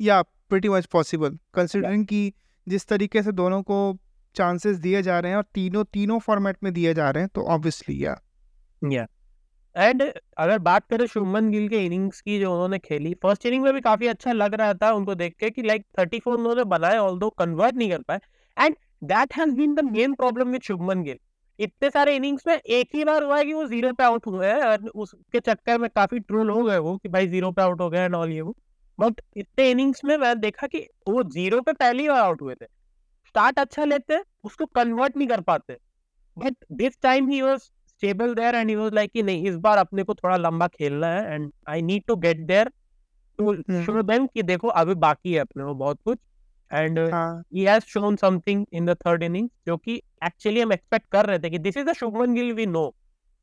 या pretty much possible considering कि जिस तरीके से दोनों को chances दिए जा रहे हैं और तीनों तीनों फॉर्मेट में दिए जा रहे हैं तो ऑब्वियसली या एंड अगर बात करें शुभमन गिल के इनिंग्स की जो उन्होंने खेली फ़र्स्ट इनिंग में भी काफ़ी अच्छा लग रहा था उनको देख के कि लाइक 34 उन्होंने बनाए ऑल्दो कन्वर्ट नहीं कर पाए. And that has been the main problem with Shubman Gill. इतने सारे इनिंग्स में एक ही बार हुआ है कि वो ज़ीरो पे आउट हुए हैं और उसके चक्कर में काफ़ी ट्रोल हो गए वो कि भाई ज़ीरो पे आउट हो गए एंड ऑल ये वो. बट इतने इनिंग्स में मैं देखा कि वो ज़ीरो पे पहली बार आउट हुए थे. स्टार्ट अच्छा लेते हैं उसको कन्वर्ट नहीं कर पाते। But this time he was stable there and he was like कि नहीं इस बार अपने को थोड़ा लंबा खेलना है and I need to get there too. Show them कि देखो अभी बाकी है अपने को बहुत कुछ। एंड हाँ। has shown something in the third innings जो कि एक्चुअली हम एक्सपेक्ट कर रहे थे कि this is the Shubman Gill we know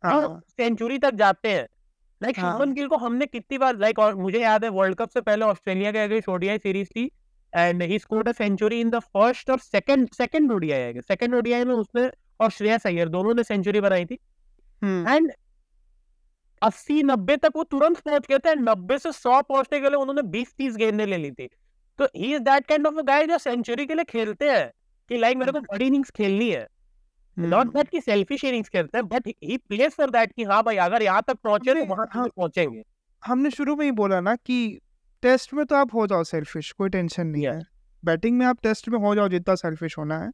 century तक जाते हैं। लाइक हाँ। शुभमन गिल को हमने कितनी बार लाइक like, और मुझे याद है वर्ल्ड कप से पहले ऑस्ट्रेलिया के अगेंस्ट ओडीआई सीरीज़ थी। And he scored a century in the first और सेकंड सेकंड ओडीआई है सेकंड ओडीआई में उसने और श्रेयस अय्यर दोनों ने सेंचुरी बनाई थी। हम्म, एंड अस्सी नब्बे तक वो तुरंत पहुँच गए थे। नब्बे से सौ पहुँचने के लिए उन्होंने बीस तीस गेंदें ले ली थी। तो he is that kind of a guy जो सेंचुरी के लिए खेलते हैं कि लाइक मेरे को बड़ी इनिंग्स खेलनी है। Not hmm. दैट की सेल्फिश इनिंग्स खेलते हैं but he plays for that कि हाँ भाई अगर यहाँ तक पहुँचे तो वहाँ हाँ। तक पहुँचेंगे। हमने शुरू में ही बोला ना कि टेस्ट में तो आप हो जाओ सेल्फिश कोई टेंशन नहीं है। बैटिंग में आप टेस्ट में हो जाओ जितना सेल्फिश होना है।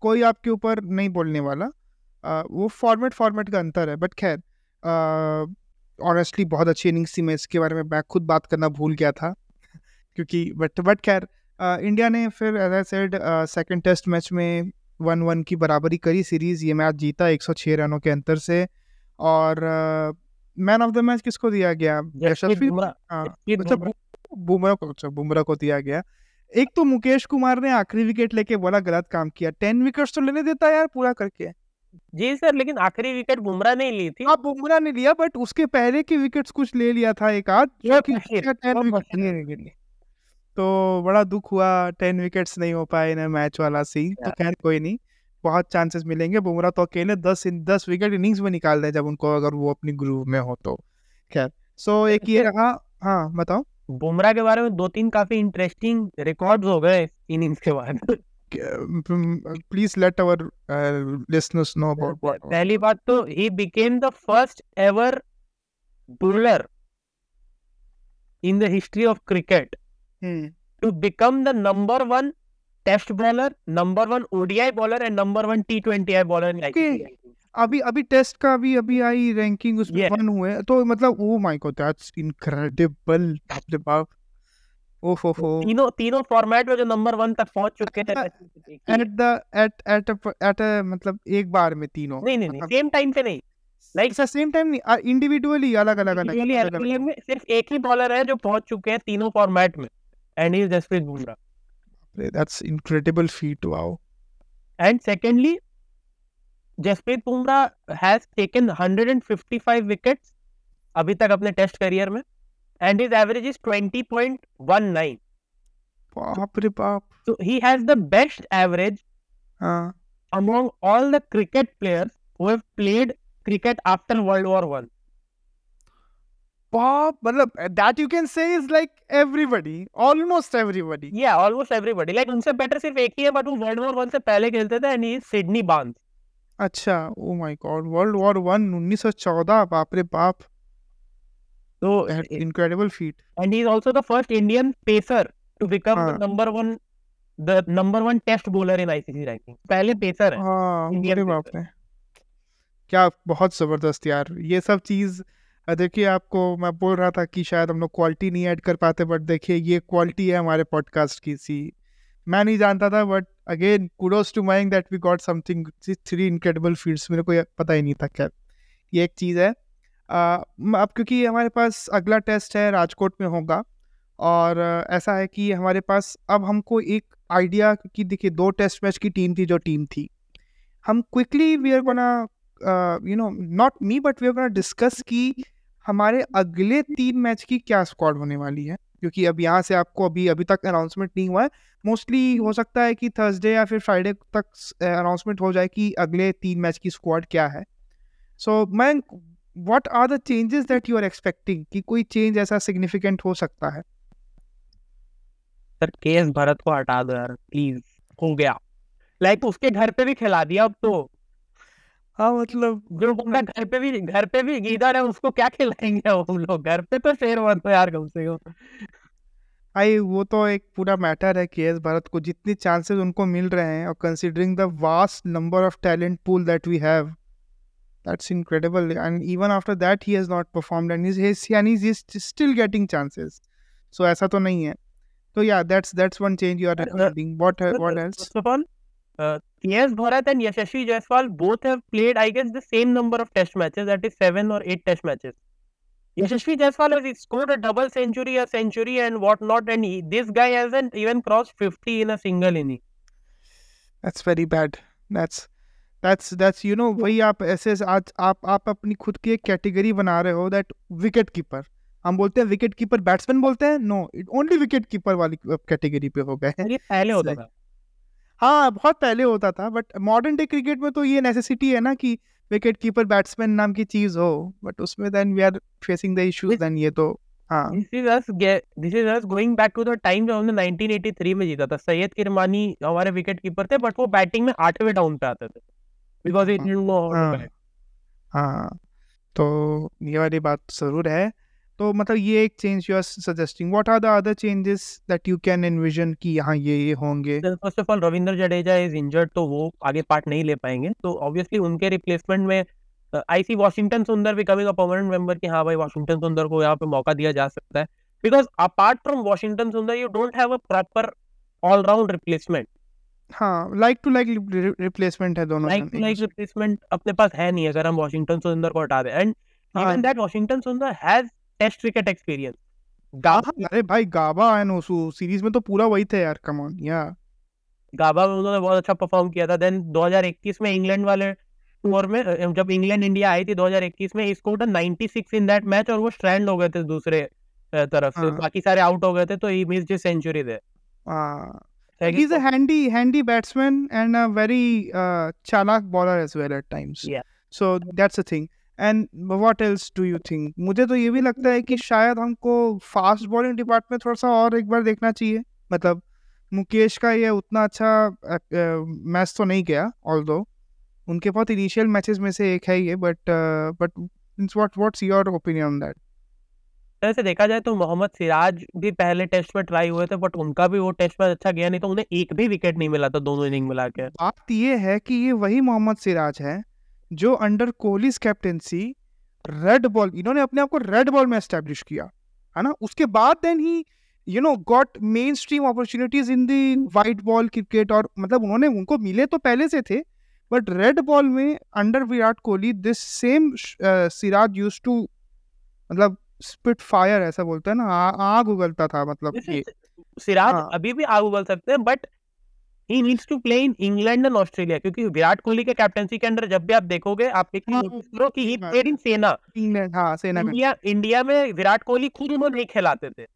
कोई आपके ऊपर नहीं बोलने वाला। आ, वो फॉर्मेट फॉर्मेट का अंतर है। बट खैर ऑनेस्टली बहुत अच्छी इनिंग्स थी मैं इसके बारे में मैं खुद बात करना भूल गया था। *laughs* क्योंकि बट बट खैर इंडिया ने फिर as I said second test match में वन वन की बराबरी करी सीरीज़ ये मैच जीता 106 रनों के अंतर से। और मैन ऑफ़ द मैच किसको दिया गया? यशस्वी बुमराह हाँ जसप्रीत अच्छा बुमराह बु- बुमराह को अच्छा बुमराह को दिया गया। एक तो मुकेश कुमार ने आखिरी विकेट लेके बड़ा गलत काम किया। टेन विकेट्स तो लेने देता यार पूरा करके। जी सर लेकिन आखिरी विकेट बुमराह ने ली थी। अब बुमराह ने लिया बट उसके पहले के विकेट्स कुछ ले लिया था एक आध जो कि बशीर, उसका 10 वो विकेट बशीर। लिए विकेट लिए। तो बड़ा दुख हुआ टेन विकेट्स नहीं हो पाए ना मैच वाला सीन तो खैर कोई नहीं बहुत चांसेस मिलेंगे। बुमराह तो अकेले दस दस विकेट इनिंग्स में निकाल दे जब उनको अगर वो अपनी ग्रुप में हो तो। खैर सो एक ये रहा हाँ बताओ। बुमराह के बारे में दो तीन काफ़ी इंटरेस्टिंग रिकॉर्ड हो गए इनिंग्स के बाद। Please let our listeners know about पहली बात तो he became the first ever bowler in the history of cricket to become the number one test bowler number one ODI bowler and number one T twenty I bowler अभी अभी test का अभी अभी I ranking उसमें Yeah. One हुए तो मतलब oh my god that's incredible बाप रे बाप। ओहो हो तीनों तीनों फॉर्मेट में जो नंबर वन तक पहुँच चुके हैं। At the at at at मतलब एक बार में तीनों नहीं नहीं नहीं मतलब सेम टाइम पे नहीं। लाइक अच्छा सेम टाइम नहीं इंडिविजुअली अलग अलग अलग सिर्फ़ एक ही बॉलर है जो पहुँच चुके हैं तीनों फॉर्मेट में and he is Jasprit Bumrah that's incredible feat wow and secondly Jasprit Bumrah has taken 155 wickets अभी तक अपने टेस्ट करियर में एंड हिज एवरेज इज़ 20.19 बाप रे बाप। So he has the best average हाँ। among all the cricket players who have played cricket after World War One. बाप मतलब that you can say is like everybody almost everybody Yeah, almost everybody. Like उनसे better सिर्फ़ एक ही है but वो world war one से पहले खेलते थे एंड ही सिडनी बार्न्स अच्छा ओ my god world war one 1914 बाप रे बाप। तो incredible feat and he is also the first Indian pacer to become हाँ. the number one the number one test bowler in ICC ranking. पहले pacer है हाँ अरे बाप रे। क्या बहुत ज़बरदस्त यार ये सब चीज़ देखिए आपको मैं बोल रहा था कि शायद हम लोग क्वालिटी नहीं ऐड कर पाते बट देखिए ये क्वालिटी है हमारे पॉडकास्ट की सी। मैं नहीं जानता था but again kudos to माइंग that we got something three incredible fields मेरे को पता ही नहीं था क्या ये एक चीज़ है। अब क्योंकि हमारे पास अगला टेस्ट है, राजकोट में होगा। और ऐसा है कि हमारे पास अब हमको एक आइडिया क्योंकि देखिए, दो टेस्ट मैच की टीम थी जो टीम थी। हम quickly we are gonna you know not me but we are gonna discuss कि हमारे अगले तीन मैच की क्या स्क्वाड होने वाली है। क्योंकि अब यहाँ से आपको अभी अभी तक अनाउंसमेंट नहीं हुआ है। मोस्टली हो सकता है कि थर्सडे या फिर फ्राइडे तक अनाउंसमेंट हो जाए कि अगले तीन मैच की स्क्वाड क्या है। सो मैं what are the changes that you are expecting कि कोई चेंज ऐसा सिग्निफिकेंट हो सकता है? सर के एस भरत को हटा दो यार प्लीज़ हो गया। लाइक उसके घर पे भी खिला दिया अब तो। हाँ मतलब जो बंदा घर पे भी घर पे भी गीदड़ है उसको क्या खिलाएँगे हम लोग? घर पे तो शेर हो यार कम से कम। भाई वो तो एक पूरा मैटर है के एस भारत को जितनी चांसेस उनको मिल रहे हैं और considering the vast number of talent pool that we have that's incredible and even after that he has not performed and is यानी is still getting chances so ऐसा तो नहीं है। तो या that's that's one change you are recommending what what else First of all, uh, K.S. Bharat and Yashasvi Jaiswal both have played, I guess, the same number of test matches, that is seven or eight test matches. Yashasvi Jaiswal has scored a double century, a century, and whatnot, and he, this guy hasn't even crossed 50 in a single inning. That's very bad that's that's that's you know वही आप ऐसे आज आप आप अपनी खुद की एक कैटेगरी बना रहे हो दैट विकेट कीपर हम बोलते हैं विकेट कीपर बैट्समैन बोलते हैं no it only wicket keeper वाली कैटेगरी पे हो गए हैं ये पहले होता था हाँ बहुत पहले होता था बट मॉडर्न डे क्रिकेट में तो ये नेसेसिटी है ना कि विकेट कीपर बैट्समैन नाम की चीज़ हो बट उसमें then we are facing the issues then ये तो हाँ। This is us this is us going back to the time जब हमने 1983 में जीता था। सैयद किरमानी हमारे विकेट कीपर थे बट वो बैटिंग में आठवें डाउन पे आते थे। बिकॉज़ इट नो हाँ। बैट हाँ तो ये वाली बात ज़रूर है। तो मतलब ये एक change you are suggesting what are the other changes that you can envision कि यहाँ ये ये होंगे? First of all Ravindra Jadeja is injured तो वो आगे पार्ट नहीं ले पाएँगे। तो ऑब्वियसली उनके रिप्लेसमेंट में I see Washington Sundar becoming a permanent member कि हाँ भाई वॉशिंगटन सुंदर को यहाँ पे मौका दिया जा सकता है। Because apart from Washington Sundar you don't have a proper allround replacement हाँ लाइक टू लाइक रिप्लेसमेंट है दोनों लाइक टू लाइक रिप्लेसमेंट अपने पास है नहीं अगर हम वॉशिंगटन सुंदर को हटा दें। And. Even that Washington Sundar has test cricket experience. हाँ, अरे भाई गाबा एंड ओसू सीरीज़ में तो पूरा वही थे यार कम ऑन या। गाबा में उन्होंने बहुत अच्छा परफॉर्म किया था। देन 2021 में इंग्लैंड वाले टूर में जब इंग्लैंड इंडिया आई थी 2021 में स्कोर 96 इन दैट मैच और वो स्ट्रैंड हो गए थे दूसरे तरफ़ से। हाँ। बाकी सारे आउट हो गए थे तो ही मिस मिस्ड सेंचुरी दे ही। Is a handy handy batsman and a very चालाक bowler as well at times Yeah. So that's a thing and what else do you think मुझे तो ये भी लगता है कि शायद हमको फास्ट बॉलिंग डिपार्टमेंट थोड़ा सा और एक बार देखना चाहिए। मतलब मुकेश का ये उतना अच्छा मैच तो नहीं गया ऑल दो उनके बहुत इनिशियल मैचेस में से एक है ये but but what what's your opinion on that वैसे देखा जाए तो मोहम्मद सिराज भी पहले टेस्ट में ट्राई हुए थे बट उनका भी वो टेस्ट मैच अच्छा गया नहीं तो उन्हें एक भी विकेट नहीं मिला था दोनों इनिंग मिला के। बात ये है कि ये वही मोहम्मद सिराज है जो under Kohli's captaincy red ball इन्होंने अपने आप को रेड बॉल में एस्टेब्लिश किया है ना उसके बाद then he you know got mainstream opportunities in the white ball cricket और मतलब उन्होंने उनको मिले तो पहले से थे बट रेड बॉल में under Virat Kohli this same Siraj used to मतलब स्पिट फायर ऐसा बोलते हैं ना आग उगलता था मतलब सिराज हाँ. अभी भी आग उगल सकते हैं but he needs to play in England and Australia क्योंकि विराट कोहली के कैप्टनसी के अंडर जब भी आप देखोगे आप इन सेना इंडिया इंडिया में। विराट कोहली खुद उन्होंने नहीं खिलाते थे।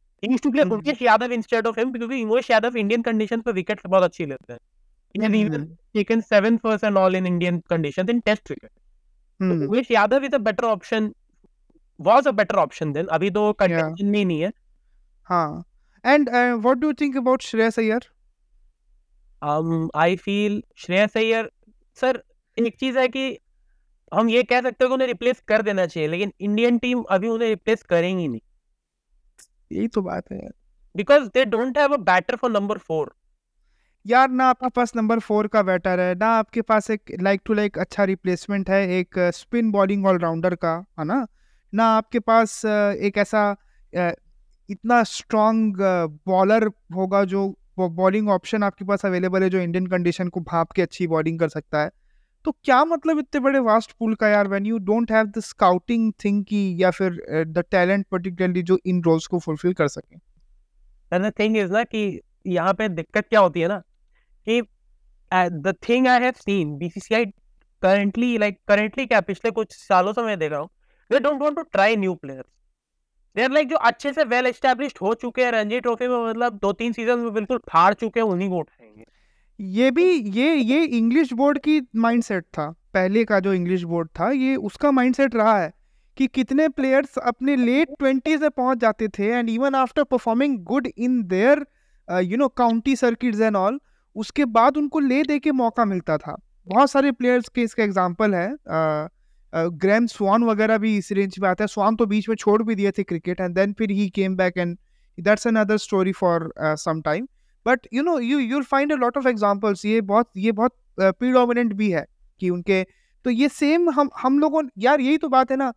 उटर Um, I feel Shreyas Iyer, sir एक चीज़ है कि हम ये कह सकते हैं कि उन्हें रिप्लेस कर देना चाहिए लेकिन इंडियन टीम अभी उन्हें रिप्लेस करेंगी नहीं। यही तो बात है because they don't have a batter for number four यार ना आपके पास नंबर फोर का बैटर है ना आपके पास एक लाइक टू लाइक अच्छा रिप्लेसमेंट है एक स्पिन बॉलिंग ऑलराउंडर का है ना? ना आपके पास एक ऐसा इतना स्ट्रॉन्ग बॉलर होगा जो बॉलिंग ऑप्शन आपके पास अवेलेबल है, जो इंडियन कंडीशन को भाप के अच्छी बॉलिंग कर सकता है। तो क्या मतलब इतने बड़े वास्ट पूल का यार when you don't have the scouting thing की या फिर द टैलेंट पर्टिकुलरली जो इन रोल्स को फुलफिल कर सके? थिंग इज़ ना कि यहाँ पे दिक्कत क्या होती है ना कि the thing I have seen BCCI currently like currently क्या पिछले कुछ सालों से मैं देख रहा हूँ they don't want to try new players they are like जो अच्छे से वेल एस्टैब्लिश्ड हो चुके हैं रणजी ट्रॉफी में मतलब दो तीन सीज़न में बिल्कुल फाड़ चुके हैं, उन्हीं को उठाएँगे। ये भी, ये ये इंग्लिश बोर्ड की माइंडसेट था। पहले का जो इंग्लिश बोर्ड था, ये उसका माइंडसेट रहा है कि कितने प्लेयर्स अपने लेट ट्वेंटी से पहुँच जाते थे and even after performing good in their you know county circuits and all उसके बाद उनको ले दे के मौका मिलता था। बहुत सारे प्लेयर्स के इसका एग्ज़ाम्पल है ग्रैम स्वान वगैरह भी इस रेंज में आता है। स्वान तो बीच में छोड़ भी दिए थे क्रिकेट एंड देन फिर he came back and that's another story for some time but you know you you'll find a lot of examples ये बहुत ये बहुत प्रीडोमिनेंट uh, भी है कि उनके। तो ये सेम हम हम लोगों यार यही तो बात है ना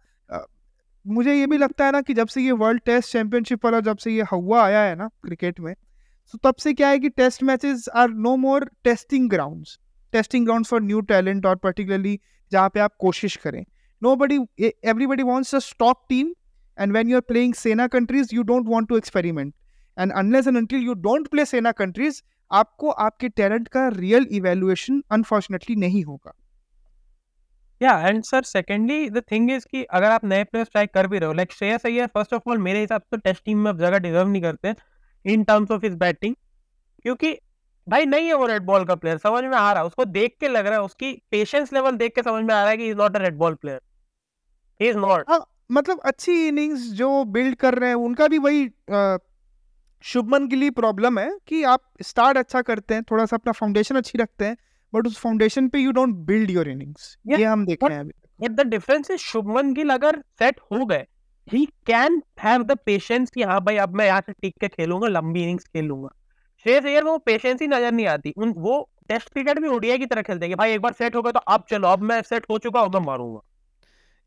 मुझे ये भी लगता है ना कि जब से ये वर्ल्ड टेस्ट चैंपियनशिप वाला जब से ये हवा आया है ना क्रिकेट में सो तब से क्या है कि test matches are no more testing grounds testing ground for new talent और पर्टिकुलरली जहाँ पे आप कोशिश करें। Nobody everybody wants a stock team and when you are playing SENA countries you don't want to experiment and unless and until you don't play SENA countries आपको आपके talent का real evaluation unfortunately नहीं होगा। या and sir secondly the thing is कि अगर आप नए प्लेयर्स ट्राई कर भी रहे हो like Shreyas Iyer first of all मेरे हिसाब से टेस्ट टीम में जगह डिजर्व नहीं करते in terms of his batting क्योंकि भाई नहीं है वो रेड बॉल का प्लेयर समझ में आ रहा है उसको देख के लग रहा है उसकी पेशेंस लेवल देख के समझ में आ रहा है कि is not a red ball player he is not मतलब अच्छी इनिंग्स जो बिल्ड कर रहे हैं उनका भी वही शुभमन के लिए प्रॉब्लम है कि आप स्टार्ट अच्छा करते हैं थोड़ा सा अपना फाउंडेशन अच्छी रखते हैं बट उस फाउंडेशन पे you don't build your innings ये हम देख रहे हैं अभी the difference is Shubman Gill अगर सेट हो गए he can have the patience कि हाँ भाई अब मैं यहाँ से टिक के खेलूँगा लंबी इनिंग्स खेल लूँगा श्रेयस अय्यर वो पेशेंस ही नज़र नहीं आती। उन वो टेस्ट क्रिकेट भी ओडीआई की तरह खेलते हैं कि भाई एक बार सेट हो गया तो अब चलो अब मैं सेट हो चुका हूँ मैं मारूँगा।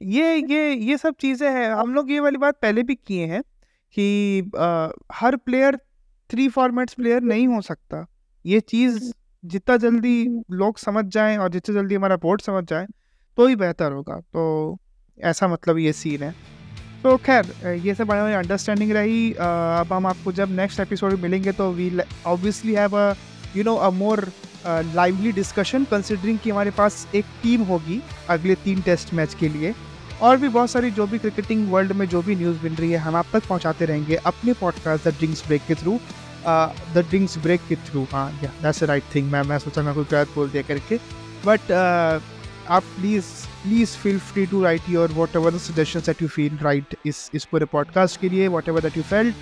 ये ये ये सब चीज़ें हैं। हम लोग ये वाली बात पहले भी किए हैं कि आ, हर प्लेयर थ्री फॉर्मेट्स प्लेयर नहीं हो सकता। ये चीज़ जितना जल्दी लोग समझ जाएँ और जितना जल्दी हमारा बोर्ड समझ जाए तो ही बेहतर होगा। तो ऐसा मतलब ये सीन है। तो खैर ये सब बड़ी अंडरस्टैंडिंग रही। अब हम आपको जब नेक्स्ट एपिसोड में मिलेंगे तो we obviously have a you know a more lively discussion considering कि हमारे पास एक टीम होगी अगले तीन टेस्ट मैच के लिए। और भी बहुत सारी जो भी क्रिकेटिंग वर्ल्ड में जो भी न्यूज़ मिल रही है, हम आप तक पहुंचाते रहेंगे अपने पॉडकास्ट द ड्रिंक्स ब्रेक के थ्रू द ड्रिंक्स ब्रेक के थ्रू हाँ दैट्स राइट थिंग मैं मैं सोचा मैं कोई गलत बोल दिया करके। बट आप please please feel free to write your whatever suggestion that you feel right इस इस पूरे पॉडकास्ट के लिए whatever that you felt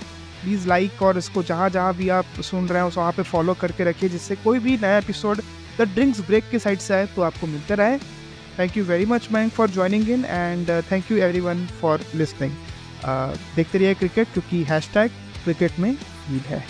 please like और इसको जहाँ जहाँ भी आप सुन रहे हो, वहाँ पे फॉलो करके रखिए, जिससे कोई भी नया एपिसोड द ड्रिंक्स ब्रेक के साइड से आए तो आपको मिलते रहे। Thank you very much man for joining in and thank you everyone for listening देखते रहिए क्रिकेट क्योंकि हैश टैग क्रिकेट में ईद है।